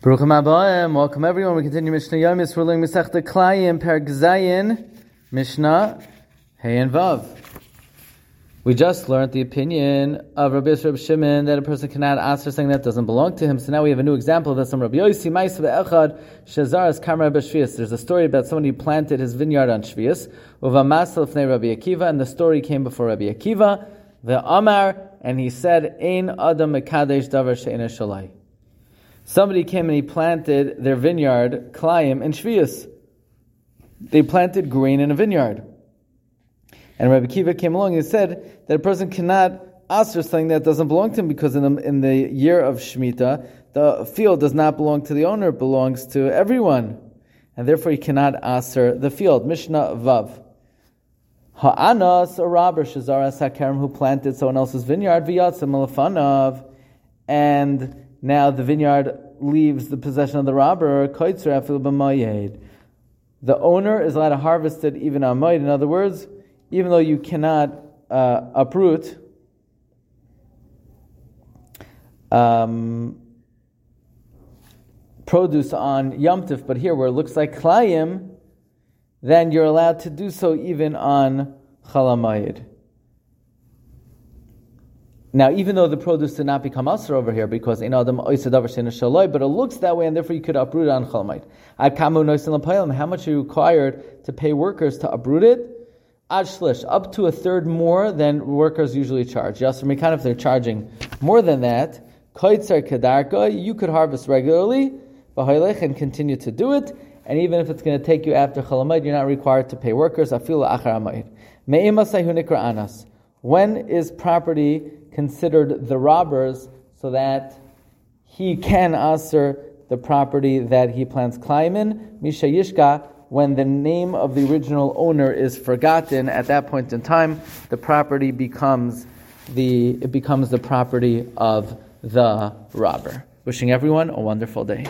Baruch Abayim, welcome everyone. We continue Mishnah Yomis. We're learning Masechta Klayim, Perek Zayin, Mishnah, Hey and Vav. We just learned the opinion of Rabbi Yisrael Shimon that a person cannot answer something that doesn't belong to him. So now we have a new example of this from Rabbi Yossi Ma'is Echad Shazaras Kamar Shvius. There's a story about someone who planted his vineyard on Shvius. Uvamasal Fnei Rabbi Akiva, and the story came before Rabbi Akiva. The Amar, and he said, Ein Adam Mekadesh Davar She'ena Shalai. Somebody came and he planted their vineyard, Klayim, and Shvius. They planted grain in a vineyard. And Rabbi Akiva came along and said that a person cannot ask for something that doesn't belong to him because in the, in the year of Shemitah, the field does not belong to the owner, it belongs to everyone. And therefore he cannot answer the field. Mishnah Vav. Ha'anas, a robber, Shazara Sakarim, who planted someone else's vineyard, Viyatzim Alafanav, and now the vineyard leaves the possession of the robber, the owner is allowed to harvest it even on might. In other words, even though you cannot uh, uproot um, produce on Yom Tif, but here where it looks like Klayim, then you're allowed to do so even on Chalamayid. Now, even though the produce did not become usher over here because in Adam but it looks that way, and therefore you could uproot it on chalmite. How much are you required to pay workers to uproot it? Ashlish, up to a third more than workers usually charge. Yasser Mekan, if they're charging more than that, Koitzer Kedarka, you could harvest regularly, and continue to do it, and even if it's going to take you after Chalamid, you're not required to pay workers. Afil Achar Anas. When is property considered the robbers so that he can answer the property that he plans Klayim. Misha Yishka, when the name of the original owner is forgotten, at that point in time, the property becomes the it becomes the property of the robber. Wishing everyone a wonderful day.